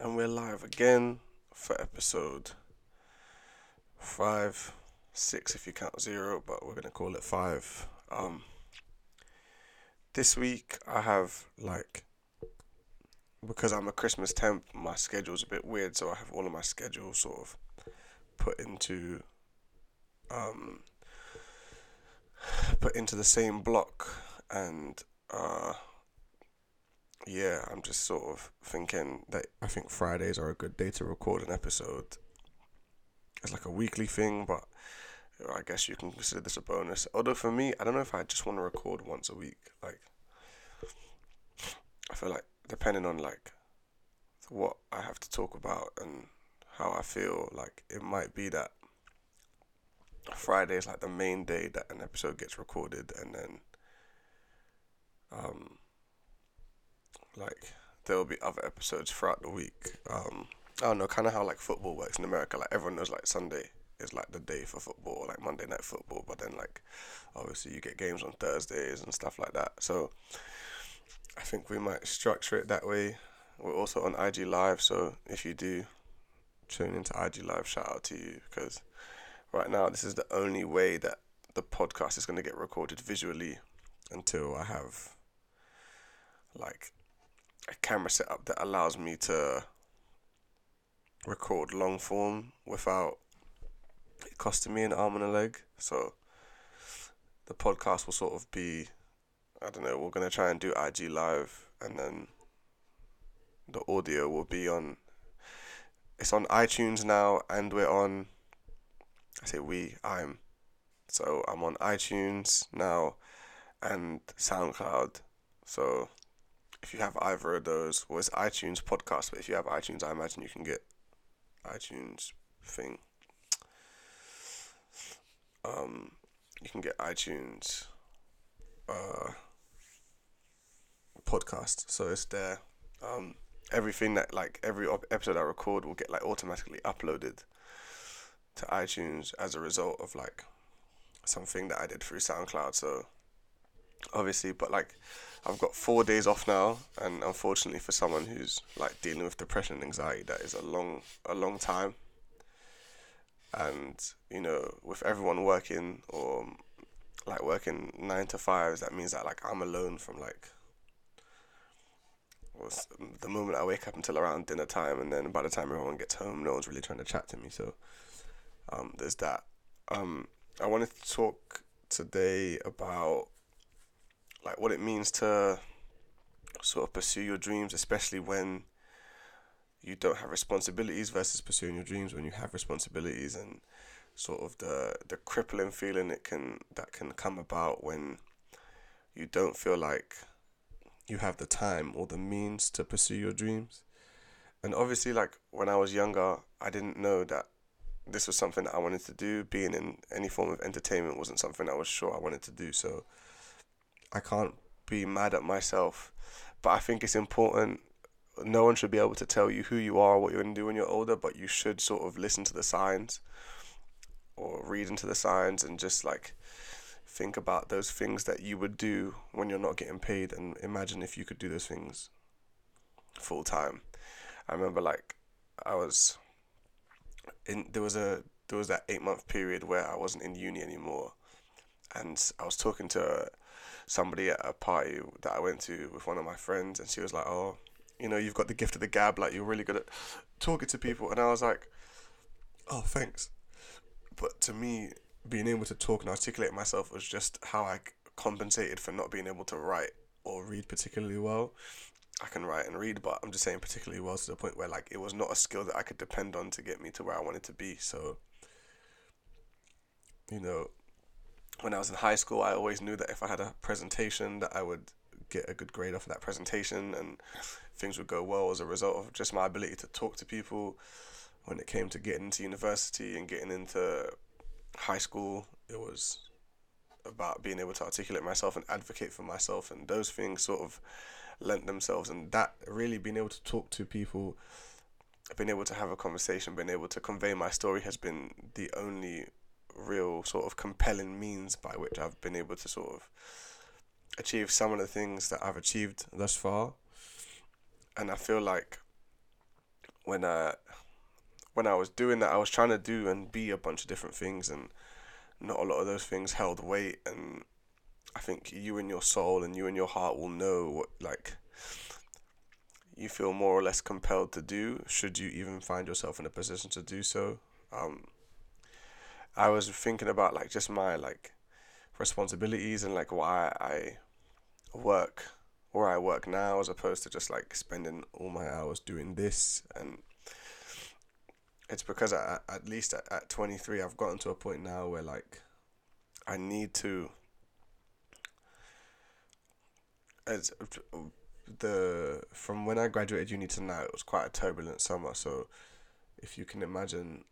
and we're live again for episode five, six if you count zero, but we're gonna call it five. Um, this week I have like because I'm a Christmas temp, my schedule's a bit weird, so I have all of my schedule sort of put into um put into the same block and uh yeah, I'm just sort of thinking that I think Fridays are a good day to record an episode. It's like a weekly thing, but I guess you can consider this a bonus. Although for me, I don't know if I just want to record once a week. Like, I feel like depending on like what I have to talk about and how I feel, like it might be that Friday is like the main day that an episode gets recorded, and then um like there will be other episodes throughout the week. Um, I don't know, kind of how like football works in America. Like everyone knows like Sunday is like the day for football, like Monday night football. But then like obviously you get games on Thursdays and stuff like that. So I think we might structure it that way. We're also on IG Live, so if you do tune into IG Live, shout out to you because right now this is the only way that the podcast is going to get recorded visually until I have like a camera setup that allows me to record long form without it costing me an arm and a leg. So the podcast will sort of be I don't know, we're gonna try and do IG live and then the audio will be on it's on iTunes now and we're on I say we, I'm so I'm on iTunes now and SoundCloud. So if you have either of those, well, it's iTunes podcast, but if you have iTunes, I imagine you can get iTunes thing. Um, you can get iTunes uh, podcast, so it's there. Um, everything that like every episode I record will get like automatically uploaded to iTunes as a result of like something that I did through SoundCloud. So obviously, but like I've got four days off now, and unfortunately for someone who's like dealing with depression and anxiety, that is a long a long time. And you know, with everyone working or like working nine to fives, that means that like I'm alone from like the moment I wake up until around dinner time, and then by the time everyone gets home, no one's really trying to chat to me. So um, there's that. Um, I wanted to talk today about like what it means to sort of pursue your dreams, especially when you don't have responsibilities versus pursuing your dreams when you have responsibilities and sort of the the crippling feeling it can that can come about when you don't feel like you have the time or the means to pursue your dreams. And obviously like when I was younger, I didn't know that this was something that I wanted to do. Being in any form of entertainment wasn't something I was sure I wanted to do. So I can't be mad at myself. But I think it's important. No one should be able to tell you who you are, what you're going to do when you're older, but you should sort of listen to the signs or read into the signs and just like think about those things that you would do when you're not getting paid and imagine if you could do those things full time. I remember like I was in there was a there was that 8 month period where I wasn't in uni anymore and I was talking to somebody at a party that I went to with one of my friends, and she was like, "Oh, you know, you've got the gift of the gab. Like, you're really good at talking to people." And I was like, "Oh, thanks." But to me, being able to talk and articulate myself was just how I compensated for not being able to write or read particularly well. I can write and read, but I'm just saying particularly well to the point where like it was not a skill that I could depend on to get me to where I wanted to be. So, you know, when I was in high school, I always knew that if I had a presentation, that I would get a good grade off of that presentation, and things would go well as a result of just my ability to talk to people. When it came to getting into university and getting into high school, it was about being able to articulate myself and advocate for myself, and those things sort of lent themselves, and that really being able to talk to people, being able to have a conversation, being able to convey my story has been the only real sort of compelling means by which I've been able to sort of achieve some of the things that I've achieved thus far. And I feel like when I when I was doing that, I was trying to do and be a bunch of different things, and not a lot of those things held weight. And I think you and your soul and you and your heart will know what like you feel more or less compelled to do, should you even find yourself in a position to do so. Um, I was thinking about like just my like responsibilities and like why I work where I work now as opposed to just like spending all my hours doing this. And it's because I, at least at, at 23 I've gotten to a point now where like I need to as the from when I graduated uni to now it was quite a turbulent summer. So if you can imagine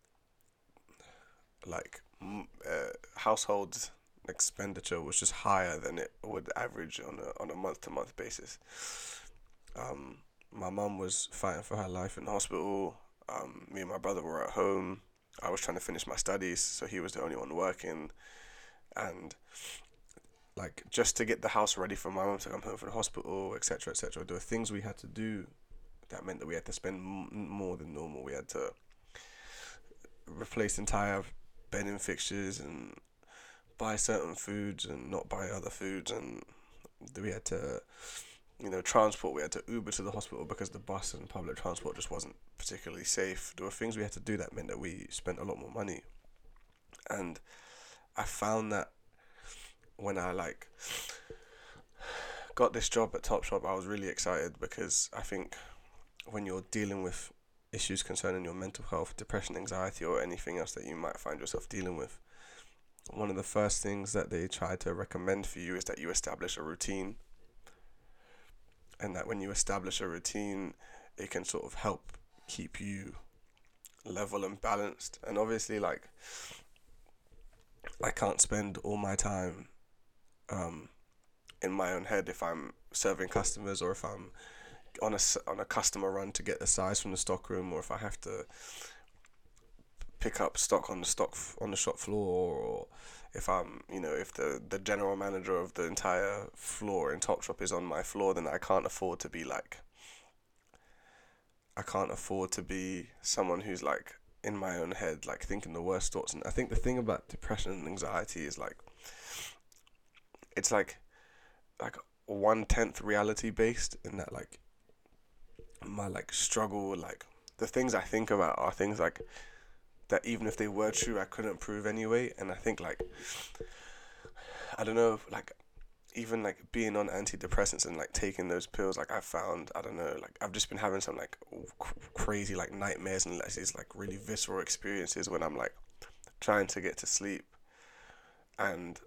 like uh, household expenditure was just higher than it would average on a on a month to month basis. Um, my mum was fighting for her life in the hospital. Um, me and my brother were at home. I was trying to finish my studies, so he was the only one working, and like just to get the house ready for my mum to come home from the hospital, etc., etc. There were things we had to do that meant that we had to spend m- more than normal. We had to replace entire bedding fixtures and buy certain foods and not buy other foods. And we had to you know transport we had to uber to the hospital because the bus and public transport just wasn't particularly safe. There were things we had to do that meant that we spent a lot more money. And i found that when i like got this job at topshop i was really excited because i think when you're dealing with issues concerning your mental health depression anxiety or anything else that you might find yourself dealing with one of the first things that they try to recommend for you is that you establish a routine. And that when you establish a routine, it can sort of help keep you level and balanced. And obviously, like, I can't spend all my time um, in my own head if I'm serving customers or if I'm on a, on a customer run to get the size from the stockroom or if I have to pick up stock on the stock on the shop floor or if I'm you know if the the general manager of the entire floor in Topshop is on my floor then I can't afford to be like I can't afford to be someone who's like in my own head like thinking the worst thoughts. And I think the thing about depression and anxiety is like it's like like one tenth reality based in that like my like struggle like the things I think about are things like that even if they were true, I couldn't prove anyway. And I think like I don't know, like even like being on antidepressants and like taking those pills, like I found I don't know, like I've just been having some like crazy like nightmares and like these like really visceral experiences when I'm like trying to get to sleep, and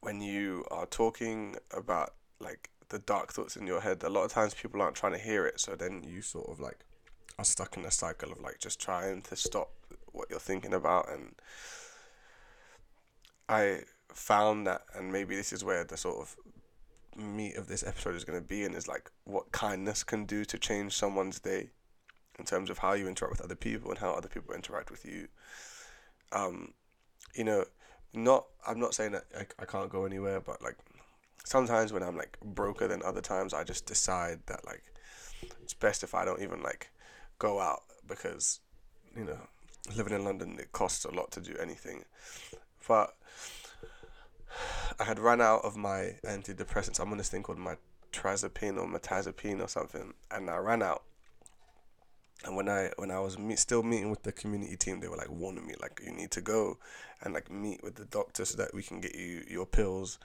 when you are talking about like the dark thoughts in your head, a lot of times people aren't trying to hear it, so then you sort of like are stuck in a cycle of like just trying to stop what you're thinking about and I found that and maybe this is where the sort of meat of this episode is going to be and is like what kindness can do to change someone's day in terms of how you interact with other people and how other people interact with you. Um you know not i'm not saying that I, I can't go anywhere but like sometimes when i'm like broker than other times i just decide that like it's best if i don't even like go out because you know living in London it costs a lot to do anything. But I had run out of my antidepressants. I'm on this thing called my trazepine or metazapine or something, and I ran out. And when I when I was meet, still meeting with the community team, they were like warning me like you need to go and like meet with the doctor so that we can get you your pills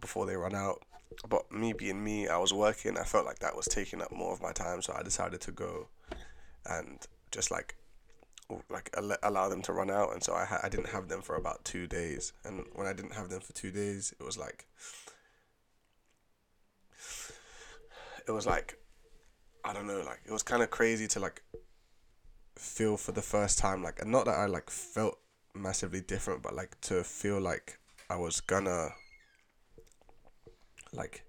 before they run out but me being me, I was working. I felt like that was taking up more of my time, so I decided to go and just like like allow them to run out. And so I I didn't have them for about two days. And when I didn't have them for two days, it was like it was like I don't know, like it was kind of crazy to like feel for the first time, like and not that I like felt massively different, but like to feel like I was gonna like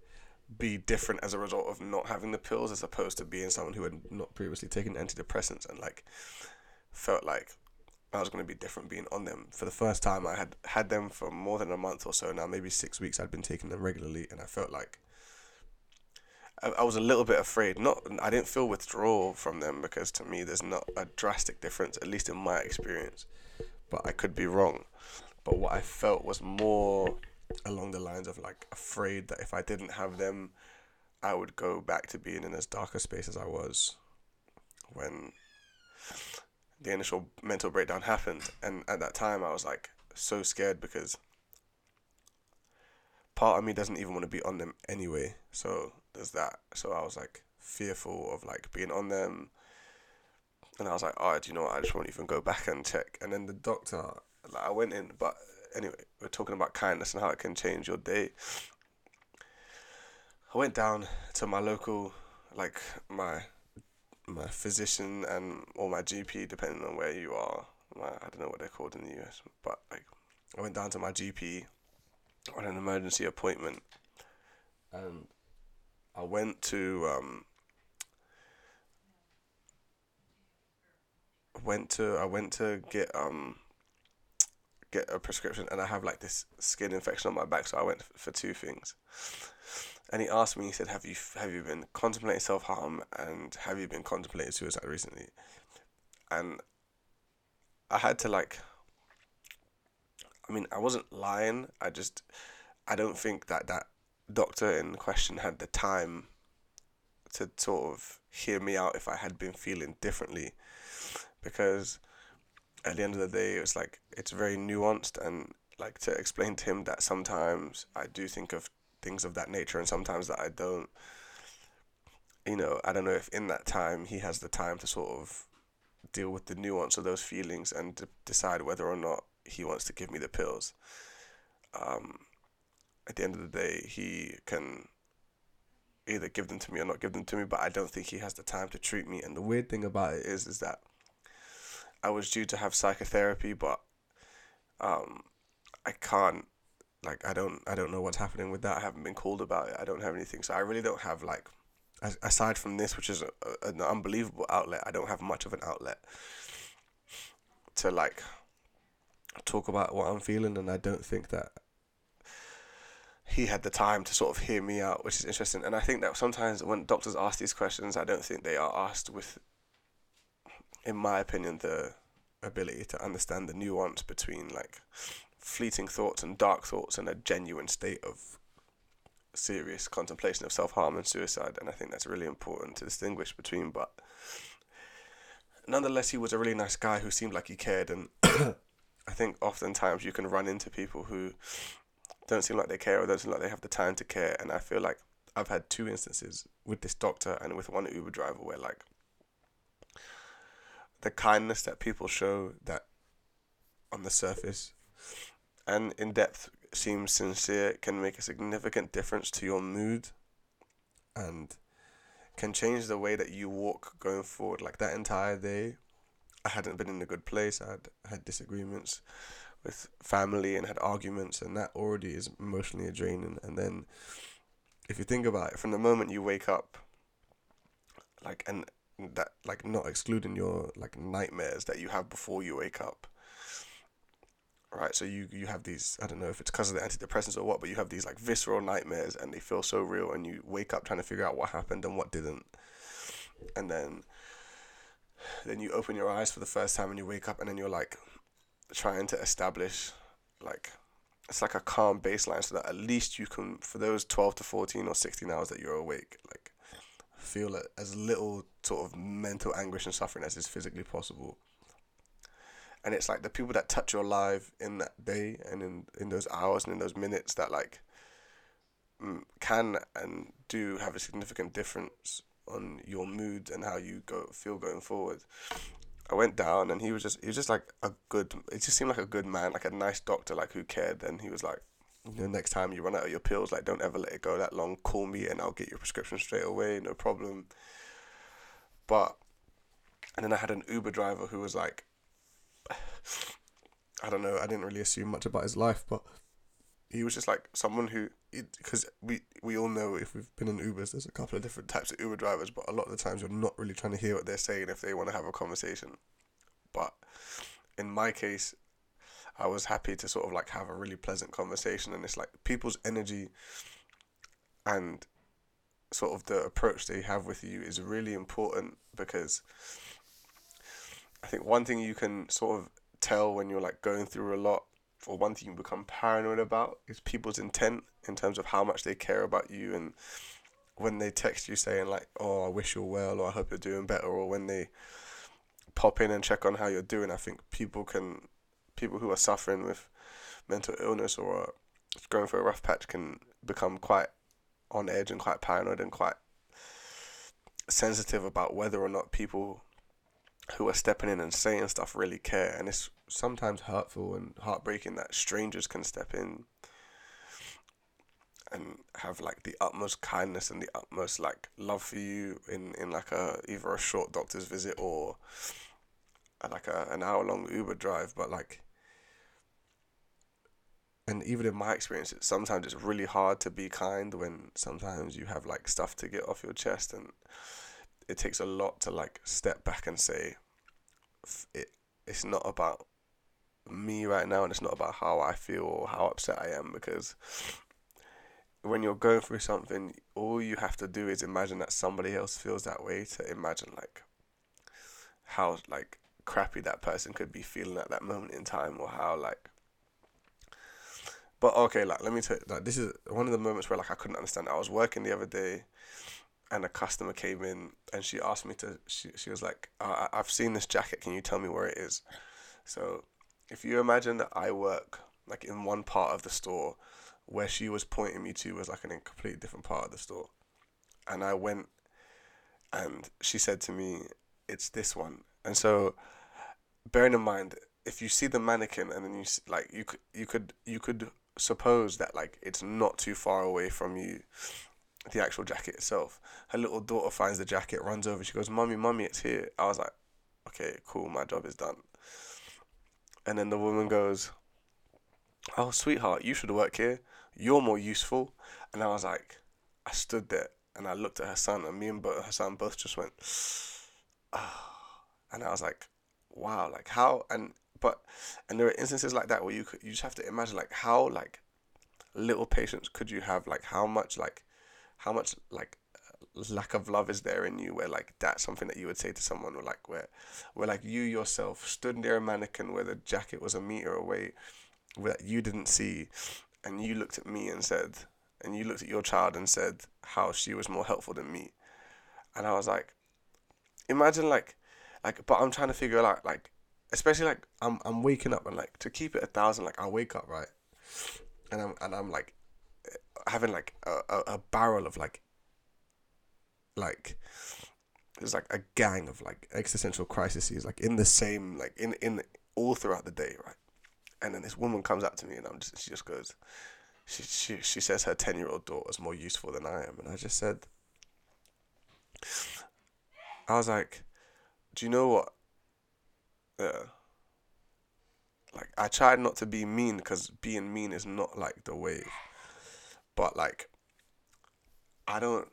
be different as a result of not having the pills as opposed to being someone who had not previously taken antidepressants and like felt like I was going to be different being on them. For the first time, I had had them for more than a month or so now, maybe six weeks. I'd been taking them regularly, and I felt like I, I was a little bit afraid. Not I didn't feel withdrawal from them because to me there's not a drastic difference, at least in my experience. But I could be wrong. But what I felt was more along the lines of like afraid that if I didn't have them, I would go back to being in as dark a space as I was when the initial mental breakdown happened. And at that time, I was like so scared because part of me doesn't even want to be on them anyway. So there's that. So I was like fearful of like being on them. And I was like, oh, do you know what? I just won't even go back and check. And then the doctor, like, I went in, but anyway, we're talking about kindness and how it can change your day. I went down to my local, like my my physician and or my GP, depending on where you are. My, I don't know what they're called in the US, but like I went down to my GP on an emergency appointment, and I went to um, went to I went to get um get a prescription and I have like this skin infection on my back so I went for two things. And he asked me he said have you have you been contemplating self-harm and have you been contemplating suicide recently? And I had to like I mean I wasn't lying I just I don't think that that doctor in question had the time to sort of hear me out if I had been feeling differently because at the end of the day it's like it's very nuanced and like to explain to him that sometimes I do think of things of that nature and sometimes that I don't. You know I don't know if in that time he has the time to sort of deal with the nuance of those feelings and to decide whether or not he wants to give me the pills. Um, at the end of the day he can either give them to me or not give them to me but I don't think he has the time to treat me. And the weird thing about it is is that I was due to have psychotherapy, but um, I can't. Like I don't, I don't know what's happening with that. I haven't been called about it. I don't have anything, so I really don't have like, aside from this, which is a, a, an unbelievable outlet. I don't have much of an outlet to like talk about what I'm feeling, and I don't think that he had the time to sort of hear me out, which is interesting. And I think that sometimes when doctors ask these questions, I don't think they are asked with in my opinion, the ability to understand the nuance between like fleeting thoughts and dark thoughts and a genuine state of serious contemplation of self harm and suicide. And I think that's really important to distinguish between. But nonetheless, he was a really nice guy who seemed like he cared. And I think oftentimes you can run into people who don't seem like they care or don't seem like they have the time to care. And I feel like I've had two instances with this doctor and with one Uber driver where like the kindness that people show that on the surface and in depth seems sincere can make a significant difference to your mood and can change the way that you walk going forward. Like that entire day i hadn't been in a good place. I had had disagreements with family and had arguments and that already is emotionally draining and then if you think about it from the moment you wake up like and that like not excluding your like nightmares that you have before you wake up. Right so you you have these i don't know if it's because of the antidepressants or what but you have these like visceral nightmares and they feel so real and you wake up trying to figure out what happened and what didn't. And then then you open your eyes for the first time and you wake up and then you're like trying to establish like it's like a calm baseline so that at least you can for those 12 to 14 or 16 hours that you're awake like feel as little sort of mental anguish and suffering as is physically possible. And it's like the people that touch your life in that day and in, in those hours and in those minutes that like mm, can and do have a significant difference on your mood and how you go feel going forward. I went down and he was just he was just like a good it just seemed like a good man, like a nice doctor, like who cared. And he was like, you know, next time you run out of your pills, like don't ever let it go that long. Call me and I'll get your prescription straight away, no problem. But and then I had an Uber driver who was like, I don't know, I didn't really assume much about his life, but he was just like someone who, because we we all know if we've been in Ubers, there's a couple of different types of Uber drivers, but a lot of the times you're not really trying to hear what they're saying if they want to have a conversation. But in my case, I was happy to sort of like have a really pleasant conversation, and it's like people's energy and sort of the approach they have with you is really important because I think one thing you can sort of tell when you're like going through a lot or one thing you become paranoid about is people's intent in terms of how much they care about you and when they text you saying like oh I wish you're well or I hope you're doing better or when they pop in and check on how you're doing I think people can people who are suffering with mental illness or going through a rough patch can become quite on edge and quite paranoid and quite sensitive about whether or not people who are stepping in and saying stuff really care. And it's sometimes hurtful and heartbreaking that strangers can step in and have like the utmost kindness and the utmost like love for you in in like a either a short doctor's visit or like a an hour long Uber drive. But like and even in my experience it sometimes it's really hard to be kind when sometimes you have like stuff to get off your chest and it takes a lot to like step back and say it it's not about me right now and it's not about how I feel or how upset I am because when you're going through something all you have to do is imagine that somebody else feels that way to imagine like how like crappy that person could be feeling at that moment in time or how like but okay like let me tell you like this is one of the moments where like I couldn't understand I was working the other day and a customer came in and she asked me to she, she was like uh, i've seen this jacket. Can you tell me where it is? So if you imagine that i work like in one part of the store where she was pointing me to was like in a completely different part of the store. And i went and she said to me it's this one. And so bearing in mind if you see the mannequin and then you see, like you could you could you could suppose that like it's not too far away from you the actual jacket itself. Her little daughter finds the jacket, runs over. She goes, "Mummy, mummy, it's here." I was like, "Okay, cool. My job is done." And then the woman goes, "Oh, sweetheart, you should work here. You're more useful." And I was like, I stood there and I looked at her son, and me and her son both just went, "Ah," and I was like, "Wow, like how?" And but and there are instances like that where you could, you just have to imagine like how like little patience could you have? Like how much like how much like lack of love is there in you where like that's something that you would say to someone or like where where like you yourself stood near a mannequin where the jacket was a meter away that you didn't see and you looked at me and said and you looked at your child and said how she was more helpful than me. And i was like imagine like like but i'm trying to figure out like especially like i'm i'm waking up and like to keep it a thousand like i wake up right? And i'm and i'm like having like a, a, a barrel of like like there's like a gang of like existential crises like in the same like in in all throughout the day right? And then this woman comes up to me and i'm just she just goes she she, she says her 10 year old daughter is more useful than i am. And i just said i was like do you know what yeah. Like i tried not to be mean because being mean is not like the wave but like I don't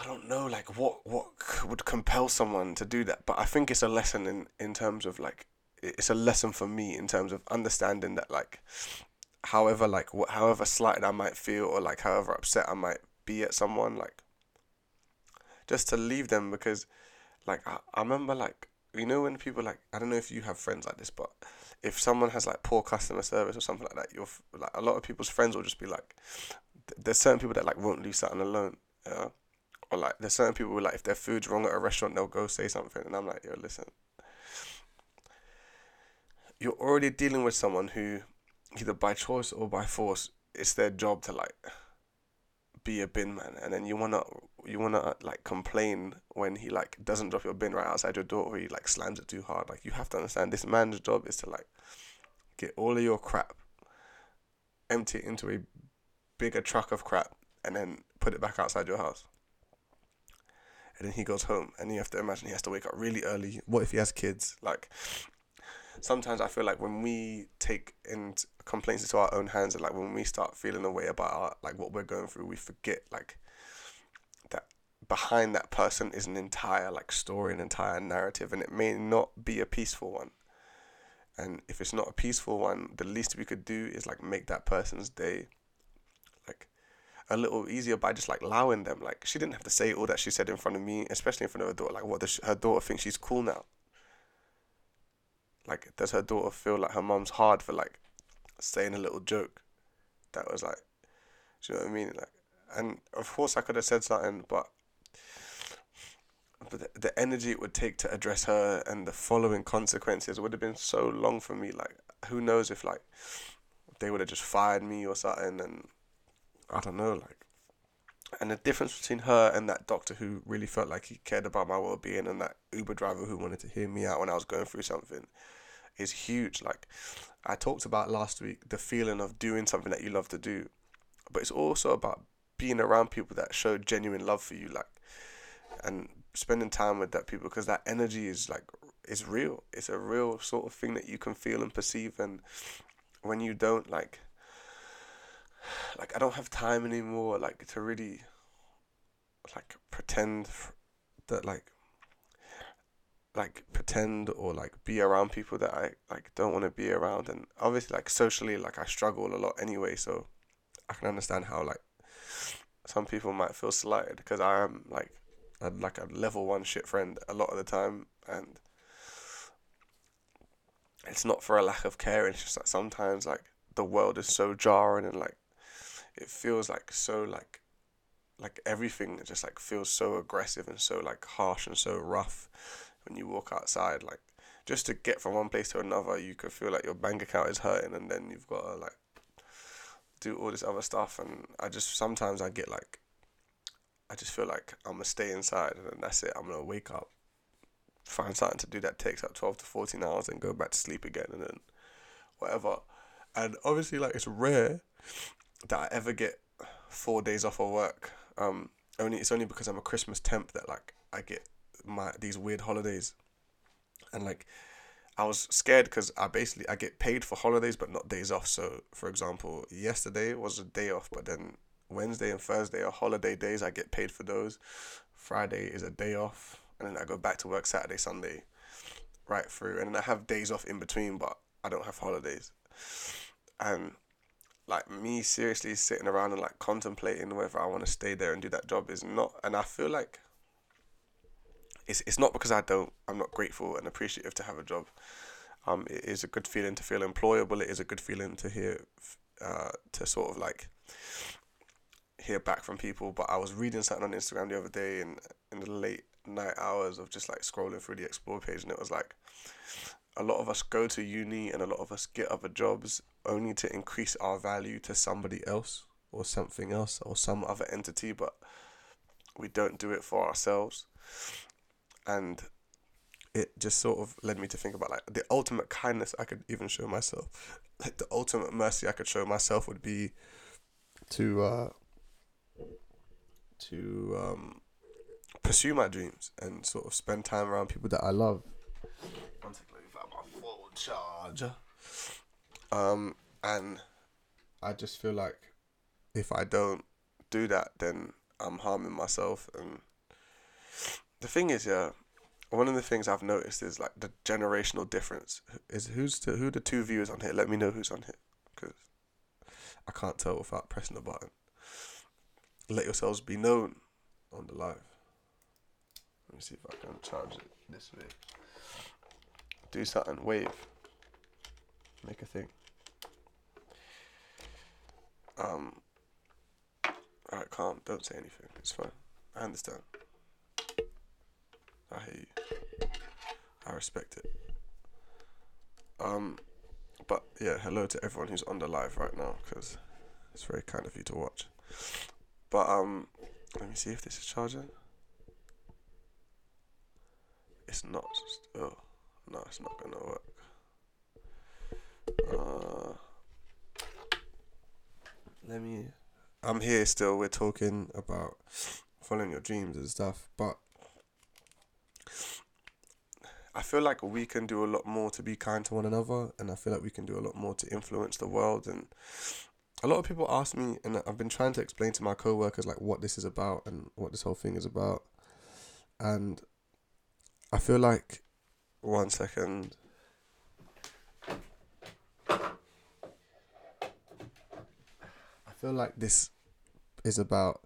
I don't know like what what would compel someone to do that. But I think it's a lesson in in terms of like it's a lesson for me in terms of understanding that like however like what however slighted I might feel or like however upset I might be at someone like just to leave them because like I, I remember like you know when people like I don't know if you have friends like this but if someone has like poor customer service or something like that, you're like a lot of people's friends will just be like, there's certain people that like won't leave something alone, yeah, or like there's certain people who like if their food's wrong at a restaurant they'll go say something, and I'm like, yo, listen, you're already dealing with someone who either by choice or by force it's their job to like be a bin man and then you wanna you wanna uh, like complain when he like doesn't drop your bin right outside your door or he like slams it too hard. Like you have to understand this man's job is to like get all of your crap empty it into a bigger truck of crap and then put it back outside your house. And then he goes home and you have to imagine he has to wake up really early. What if he has kids? Like sometimes I feel like when we take in complaints into our own hands and like when we start feeling a way about our, like what we're going through, we forget like that behind that person is an entire like story, an entire narrative, and it may not be a peaceful one. And if it's not a peaceful one, the least we could do is like make that person's day. Like, a little easier by just like allowing them. Like she didn't have to say all that she said in front of me, especially in front of her daughter. Like, what does her daughter think she's cool now? Like, does her daughter feel like her mom's hard for like saying a little joke that was like, do you know what I mean? Like, and of course I could have said something, but but the, the energy it would take to address her and the following consequences would have been so long for me. Like, who knows if like they would have just fired me or something, and I don't know, like. And the difference between her and that doctor who really felt like he cared about my well being and that Uber driver who wanted to hear me out when I was going through something is huge. Like I talked about last week, the feeling of doing something that you love to do. But it's also about being around people that show genuine love for you, like and spending time with that people because that energy is like is real. It's a real sort of thing that you can feel and perceive and when you don't like like I don't have time anymore like to really like pretend that like like pretend or like be around people that I like don't want to be around. And obviously like socially like I struggle a lot anyway so I can understand how like some people might feel slighted. Because I am like a, like a level one shit friend a lot of the time. And it's not for a lack of care. It's just that sometimes like the world is so jarring and like it feels like so like like everything just like feels so aggressive and so like harsh and so rough when you walk outside like just to get from one place to another you could feel like your bank account is hurting and then you've got to like do all this other stuff and I just sometimes I get like I just feel like I'm gonna stay inside and that's it. I'm gonna wake up, find something to do that takes up twelve to fourteen hours and go back to sleep again and then whatever. And obviously like it's rare that I ever get four days off of work. Um, only it's only because I'm a Christmas temp that like I get my these weird holidays, and like I was scared because I basically I get paid for holidays but not days off. So for example, yesterday was a day off, but then Wednesday and Thursday are holiday days. I get paid for those. Friday is a day off, and then I go back to work Saturday, Sunday, right through, and then I have days off in between, but I don't have holidays. And like me seriously sitting around and like contemplating whether I want to stay there and do that job is not and I feel like it's it's not because I don't I'm not grateful and appreciative to have a job. Um, it is a good feeling to feel employable. It is a good feeling to hear, uh, to sort of like hear back from people. But I was reading something on Instagram the other day in in the late night hours of just like scrolling through the explore page, and it was like a lot of us go to uni and a lot of us get other jobs only to increase our value to somebody else or something else or some other entity, but we don't do it for ourselves. And it just sort of led me to think about like the ultimate kindness I could even show myself. Like the ultimate mercy I could show myself would be to uh to um pursue my dreams and sort of spend time around people that I love. One second, let me find my charger. Um, and I just feel like if I don't do that, then I'm harming myself. And the thing is, yeah, one of the things I've noticed is like the generational difference. Is who's the, who the two viewers on here? Let me know who's on here, because I can't tell without pressing the button. Let yourselves be known on the live. Let me see if I can charge it this way. Do something. Wave. Make a thing. Um. Alright, calm. Don't say anything. It's fine. I understand. I hear you. I respect it. Um, but yeah, hello to everyone who's on the live right now because it's very kind of you to watch. But um, let me see if this is charging. It's not. Oh, no, it's not gonna work. Uh, let me. I'm here still. We're talking about following your dreams and stuff, but I feel like we can do a lot more to be kind to one another, and I feel like we can do a lot more to influence the world. And a lot of people ask me, and I've been trying to explain to my co-workers like what this is about and what this whole thing is about, and I feel like one second. I feel like this is about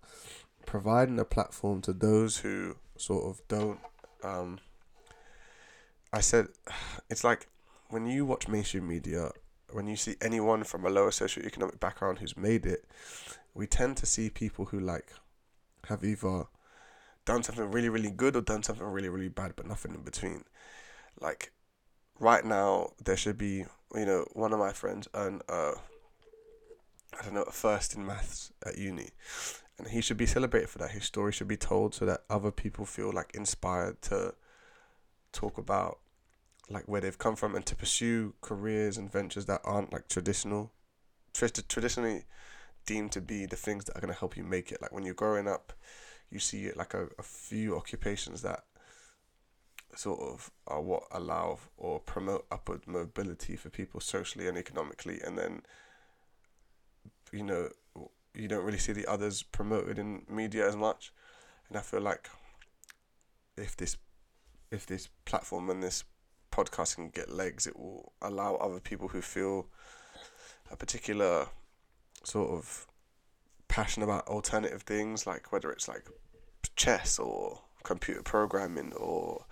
providing a platform to those who sort of don't. Um, I said, it's like when you watch mainstream media, when you see anyone from a lower socioeconomic background who's made it, we tend to see people who like have either done something really really good or done something really really bad, but nothing in between. Like right now, there should be you know one of my friends earned I don't know a first in maths at uni, and he should be celebrated for that. His story should be told so that other people feel like inspired to talk about like where they've come from and to pursue careers and ventures that aren't like traditional, traditionally deemed to be the things that are going to help you make it. Like when you're growing up, you see like a, a few occupations that sort of are what allow or promote upward mobility for people socially and economically, and then you know you don't really see the others promoted in media as much, and I feel like if this if this platform and this podcast can get legs, it will allow other people who feel a particular sort of passion about alternative things, like whether it's like chess or computer programming or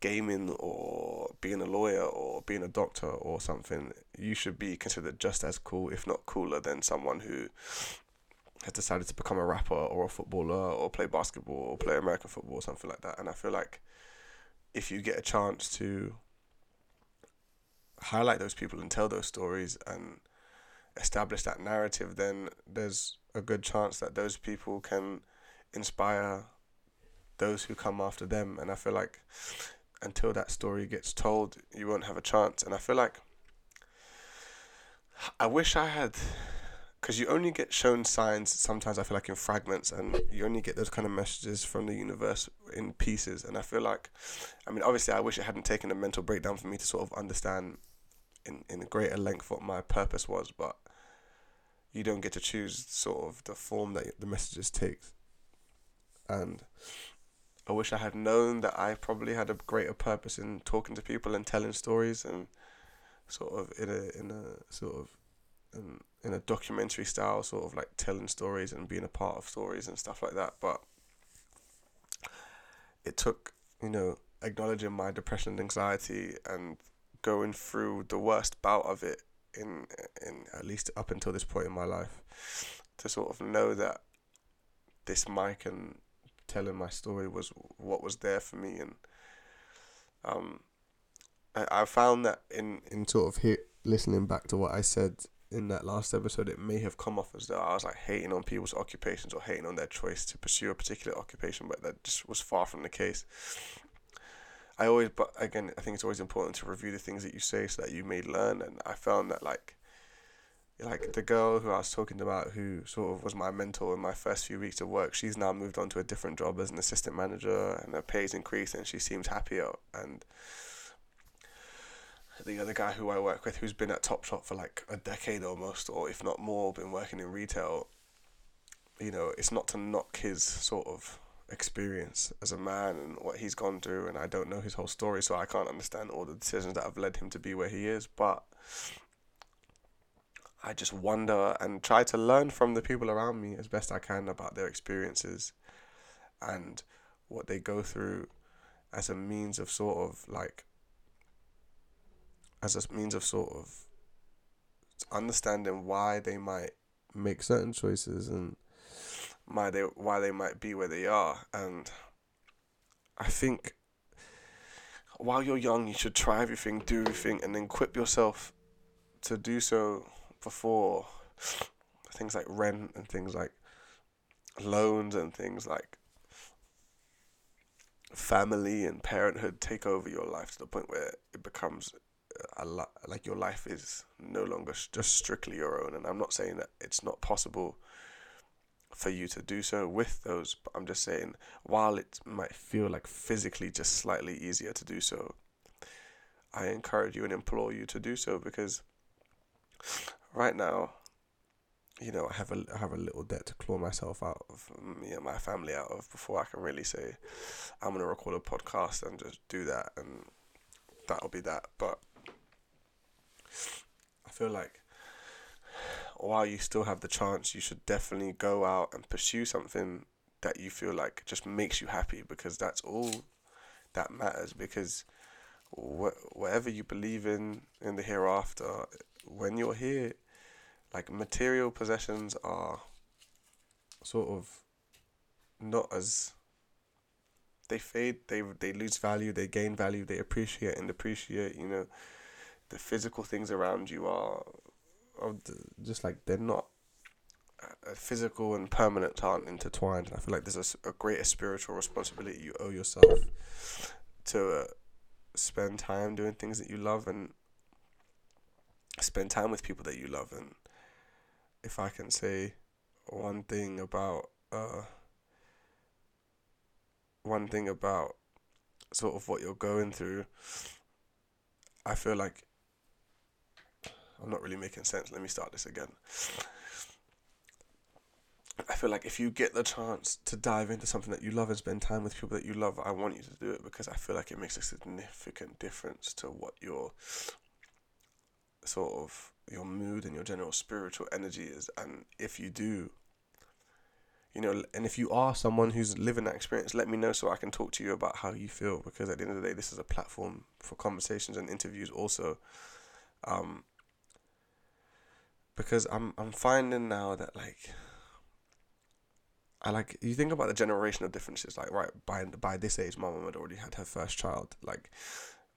gaming or being a lawyer or being a doctor or something, you should be considered just as cool, if not cooler, than someone who has decided to become a rapper or a footballer or play basketball or play American football or something like that. And I feel like if you get a chance to highlight those people and tell those stories and establish that narrative, then there's a good chance that those people can inspire those who come after them. And I feel like until that story gets told, you won't have a chance. And I feel like I wish I had, because you only get shown signs sometimes, I feel like in fragments, and you only get those kind of messages from the universe in pieces. And I feel like, I mean, obviously, I wish it hadn't taken a mental breakdown for me to sort of understand in, in greater length what my purpose was, but you don't get to choose sort of the form that the messages take. And I wish I had known that I probably had a greater purpose in talking to people and telling stories and sort of in a in a sort of in, in a documentary style, sort of like telling stories and being a part of stories and stuff like that. But it took, you know, acknowledging my depression and anxiety and going through the worst bout of it in in at least up until this point in my life to sort of know that this mic and telling my story was what was there for me and um I, I found that in in sort of hit listening back to what I said in that last episode it may have come off as though I was like hating on people's occupations or hating on their choice to pursue a particular occupation but that just was far from the case I always, but again, I think it's always important to review the things that you say so that you may learn. And I found that like, like the girl who I was talking about, who sort of was my mentor in my first few weeks of work, she's now moved on to a different job as an assistant manager, and her pay's increased, and she seems happier. And the other guy who I work with, who's been at Topshop for like a decade almost, or if not more, been working in retail. You know, it's not to knock his sort of experience as a man and what he's gone through and I don't know his whole story so I can't understand all the decisions that have led him to be where he is but I just wonder and try to learn from the people around me as best I can about their experiences and what they go through as a means of sort of like as a means of sort of understanding why they might make certain choices and why they why they might be where they are. And I think while you're young you should try everything do everything and then equip yourself to do so before things like rent and things like loans and things like family and parenthood take over your life to the point where it becomes lot like your life is no longer just strictly your own and I'm not saying that it's not possible for you to do so with those. But I'm just saying, while it might feel like physically just slightly easier to do so, I encourage you and implore you to do so because right now, you know, I have a I have a little debt to claw myself out of me and my family out of before I can really say I'm gonna record a podcast and just do that and that'll be that. But I feel like while you still have the chance, you should definitely go out and pursue something that you feel like just makes you happy because that's all that matters. Because wh- whatever you believe in in the hereafter, when you're here, like material possessions are sort of not as they fade they they lose value they gain value they appreciate and depreciate you know the physical things around you are, are just like they're not uh, physical and permanent aren't intertwined. And i feel like there's a, a greater spiritual responsibility you owe yourself to uh, spend time doing things that you love and spend time with people that you love. And if i can say one thing about uh one thing about sort of what you're going through, I feel like I'm not really making sense. Let me start this again. I feel like if you get the chance to dive into something that you love and spend time with people that you love, I want you to do it because I feel like it makes a significant difference to what your sort of your mood and your general spiritual energy is. And if you do, you know, and if you are someone who's living that experience, let me know so I can talk to you about how you feel. Because at the end of the day, this is a platform for conversations and interviews. Also, um, because I'm I'm finding now that like. I like you think about the generational differences. Like right by by this age, my mom had already had her first child. Like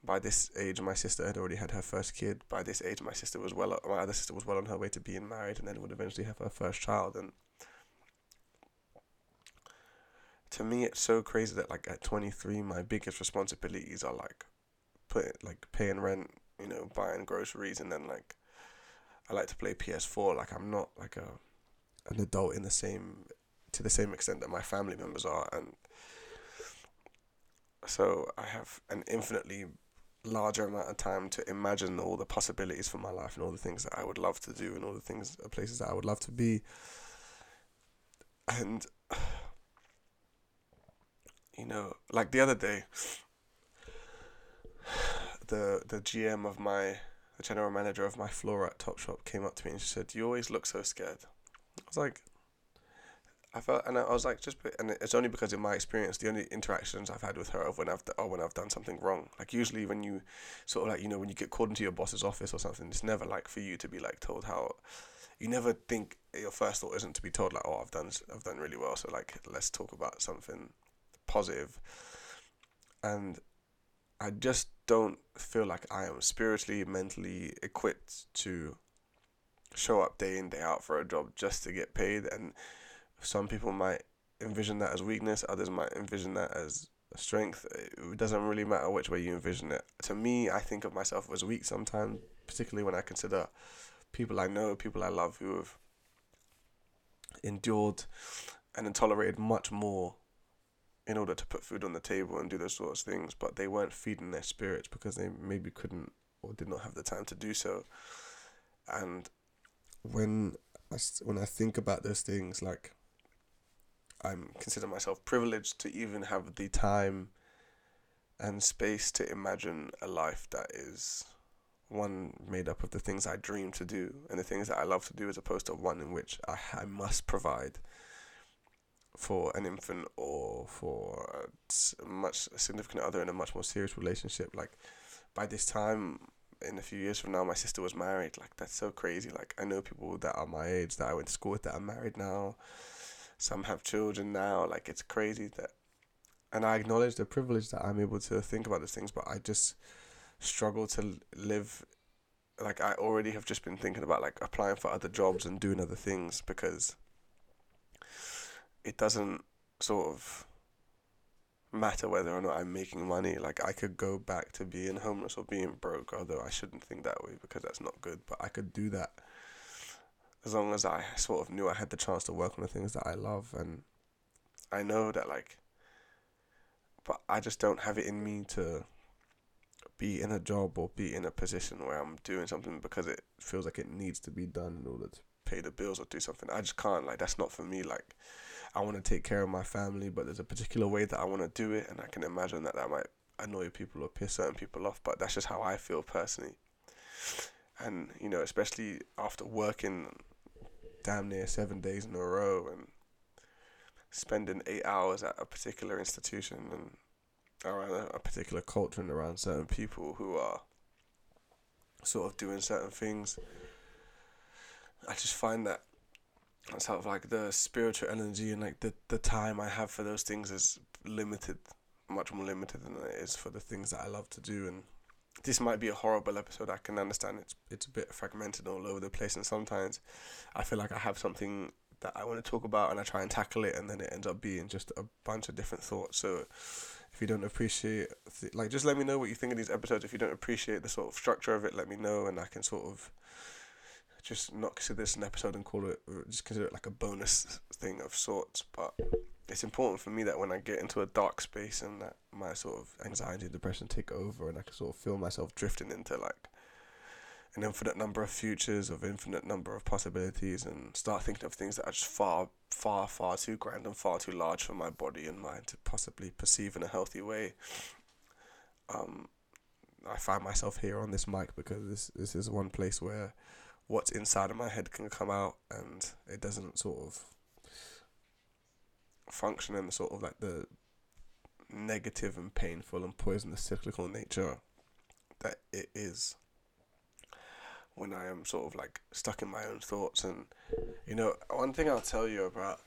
by this age, my sister had already had her first kid. By this age, my sister was well. My other sister was well on her way to being married, and then would eventually have her first child. And to me it's so crazy that like at 23 my biggest responsibilities are like put like paying rent you know buying groceries and then like i like to play ps4 like i'm not like a an adult in the same to the same extent that my family members are and so i have an infinitely larger amount of time to imagine all the possibilities for my life and all the things that i would love to do and all the things places that i would love to be. And you know, like the other day, the the GM of my, the general manager of my floor at Topshop came up to me and she said, "You always look so scared." I was like, I felt, and I was like, just, and it's only because in my experience, the only interactions I've had with her of when I've, or when I've done something wrong. Like usually when you, sort of like you know when you get called into your boss's office or something, it's never like for you to be like told how, you never think your first thought isn't to be told like, oh, I've done, I've done really well, so like let's talk about something positive. And I just don't feel like I am spiritually, mentally equipped to show up day in, day out for a job just to get paid. And some people might envision that as weakness, others might envision that as strength. It doesn't really matter which way you envision it. To me, I think of myself as weak sometimes, particularly when I consider people I know, people I love who have endured and tolerated much more in order to put food on the table and do those sorts of things, but they weren't feeding their spirits because they maybe couldn't or did not have the time to do so. And when I, when I think about those things, like I'm consider myself privileged to even have the time and space to imagine a life that is one made up of the things I dream to do and the things that I love to do, as opposed to one in which I, I must provide for an infant or for a much significant other in a much more serious relationship. Like by this time, in a few years from now, my sister was married. Like that's so crazy. Like I know people that are my age that I went to school with that are married now. Some have children now. Like it's crazy that, and I acknowledge the privilege that I'm able to think about these things, but I just struggle to live. Like I already have just been thinking about like applying for other jobs and doing other things because it doesn't sort of matter whether or not I'm making money. Like I could go back to being homeless or being broke, although I shouldn't think that way because that's not good. But I could do that as long as I sort of knew I had the chance to work on the things that I love, and I know that like, but I just don't have it in me to be in a job or be in a position where I'm doing something because it feels like it needs to be done in order to pay the bills or do something. I just can't. Like that's not for me. Like I want to take care of my family, but there's a particular way that I want to do it, and I can imagine that that might annoy people or piss certain people off, but that's just how I feel personally. And you know, especially after working damn near seven days in a row and spending eight hours at a particular institution and around a, particular culture and around certain people who are sort of doing certain things. I just find that sort of like the spiritual energy and like the, the time I have for those things is limited, much more limited than it is for the things that I love to do. And this might be a horrible episode. I can understand it's it's a bit fragmented all over the place, and sometimes I feel like I have something that I want to talk about and I try and tackle it, and then it ends up being just a bunch of different thoughts. So if you don't appreciate, th- like, just let me know what you think of these episodes. If you don't appreciate the sort of structure of it, let me know, and I can sort of just not consider this an episode and call it, just consider it like a bonus thing of sorts. But it's important for me that when I get into a dark space and that my sort of anxiety and depression take over, and I can sort of feel myself drifting into like an infinite number of futures, of infinite number of possibilities, and start thinking of things that are just far, far, far too grand and far too large for my body and mind to possibly perceive in a healthy way. Um, I find myself here on this mic because this this is one place where what's inside of my head can come out, and it doesn't sort of function in the sort of like the negative and painful and poisonous cyclical nature that it is when I am sort of like stuck in my own thoughts. And, you know, one thing I'll tell you about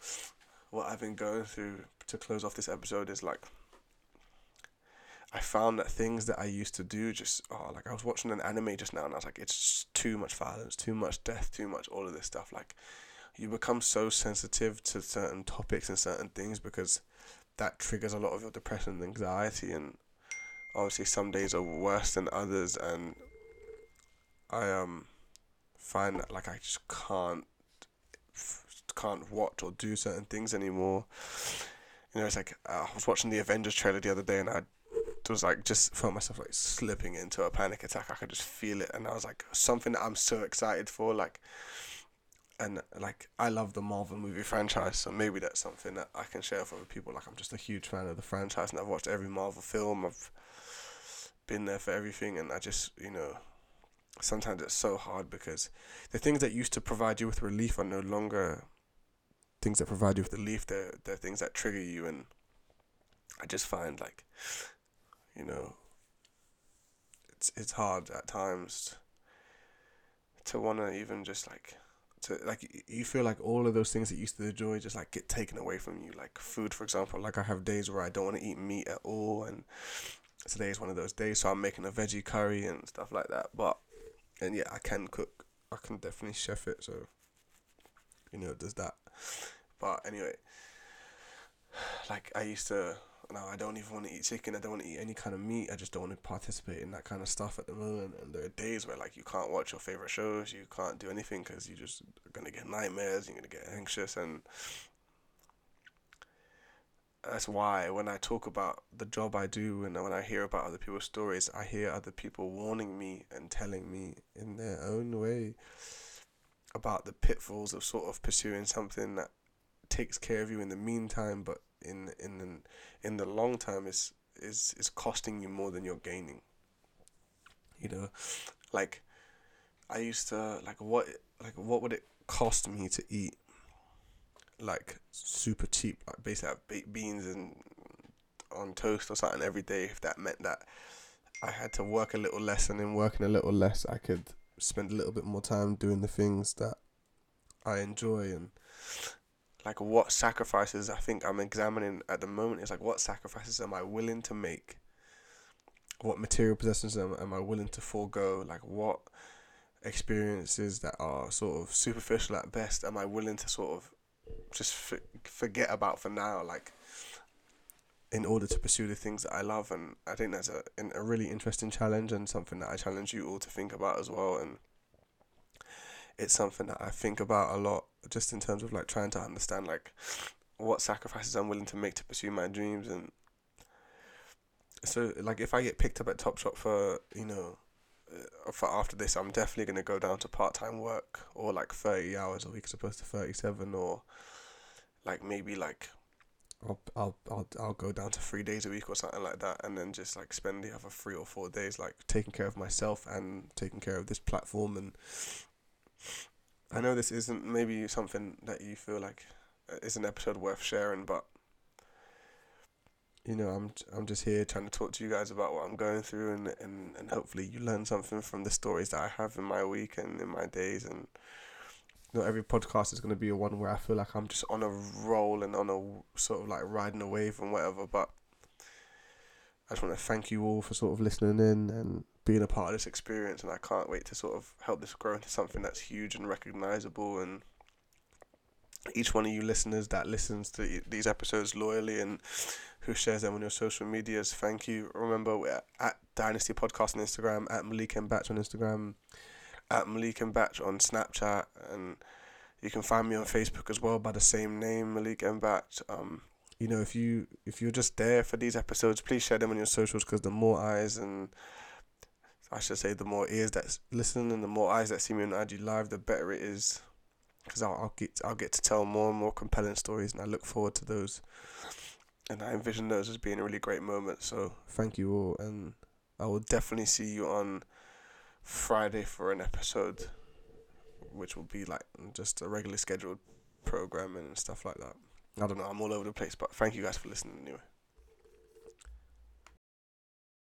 what I've been going through to close off this episode is like, I found that things that I used to do just, oh, like I was watching an anime just now and I was like, it's too much violence, too much death, too much all of this stuff. Like, you become so sensitive to certain topics and certain things because that triggers a lot of your depression and anxiety and obviously some days are worse than others and I um find that like I just can't can't watch or do certain things anymore. You know, it's like uh, I was watching the Avengers trailer the other day, and I was like just felt myself like slipping into a panic attack. I could just feel it, and I was like something that I'm so excited for, like. And like I love the Marvel movie franchise, so maybe that's something that I can share with other people. Like I'm just a huge fan of the franchise, and I've watched every Marvel film. I've been there for everything, and I just you know sometimes it's so hard because the things that used to provide you with relief are no longer things that provide you with relief. They're, they're things that trigger you. And I just find like, you know, it's, it's hard at times to want to even just like, to like you feel like all of those things that used to enjoy just like get taken away from you like food for example like i have days where i don't want to eat meat at all and today is one of those days so i'm making a veggie curry and stuff like that but and yeah, I can cook. I can definitely chef it. So, you know, does that. But anyway, like I used to. Now I don't even want to eat chicken. I don't want to eat any kind of meat. I just don't want to participate in that kind of stuff at the moment. And there are days where like you can't watch your favorite shows. You can't do anything because you just are gonna get nightmares. You're gonna get anxious and that's why when I talk about the job I do and when I hear about other people's stories, I hear other people warning me and telling me in their own way about the pitfalls of sort of pursuing something that takes care of you in the meantime, but in in in the long term is is is costing you more than you're gaining. You know, like I used to like what like what would it cost me to eat like super cheap, like basically have baked beans and on toast or something every day. If that meant that I had to work a little less, and in working a little less, I could spend a little bit more time doing the things that I enjoy and like what sacrifices I think I'm examining at the moment is like what sacrifices am I willing to make? What material possessions am, am I willing to forego? Like what experiences that are sort of superficial at best am I willing to sort of just f- forget about for now, like in order to pursue the things that I love. And I think that's a a really interesting challenge and something that I challenge you all to think about as well. And it's something that I think about a lot, just in terms of like trying to understand like what sacrifices I'm willing to make to pursue my dreams and. So like if I get picked up at Topshop for you know uh, for after this, I'm definitely gonna go down to part time work or like thirty hours a week as opposed to thirty seven or like maybe like I'll, I'll I'll I'll go down to three days a week or something like that, and then just like spend the other three or four days like taking care of myself and taking care of this platform and I know this isn't maybe something that you feel like uh, is an episode worth sharing, but you know, I'm I'm just here trying to talk to you guys about what I'm going through, and and and hopefully you learn something from the stories that I have in my week and in my days, and not every podcast is going to be a one where I feel like I'm just on a roll and on a sort of like riding a wave and whatever, but. I just want to thank you all for sort of listening in and being a part of this experience, and I can't wait to sort of help this grow into something that's huge and recognizable and each one of you listeners that listens to these episodes loyally and who shares them on your social medias, thank you. Remember, we're at Dynasty Podcast on Instagram, at Malik and Batch on Instagram, at Malik and Batch on Snapchat, and you can find me on Facebook as well by the same name, Malik and Batch. Um, you know, if you if you're just there for these episodes, please share them on your socials because the more eyes and I should say the more ears that listen and the more eyes that see me on IG Live, the better it is because I'll, I'll get I'll get to tell more and more compelling stories, and I look forward to those. And I envision those as being a really great moment. So thank you all, and I will definitely see you on Friday for an episode, which will be like just a regularly scheduled programming and stuff like that. I don't know. I'm all over the place, but thank you guys for listening anyway.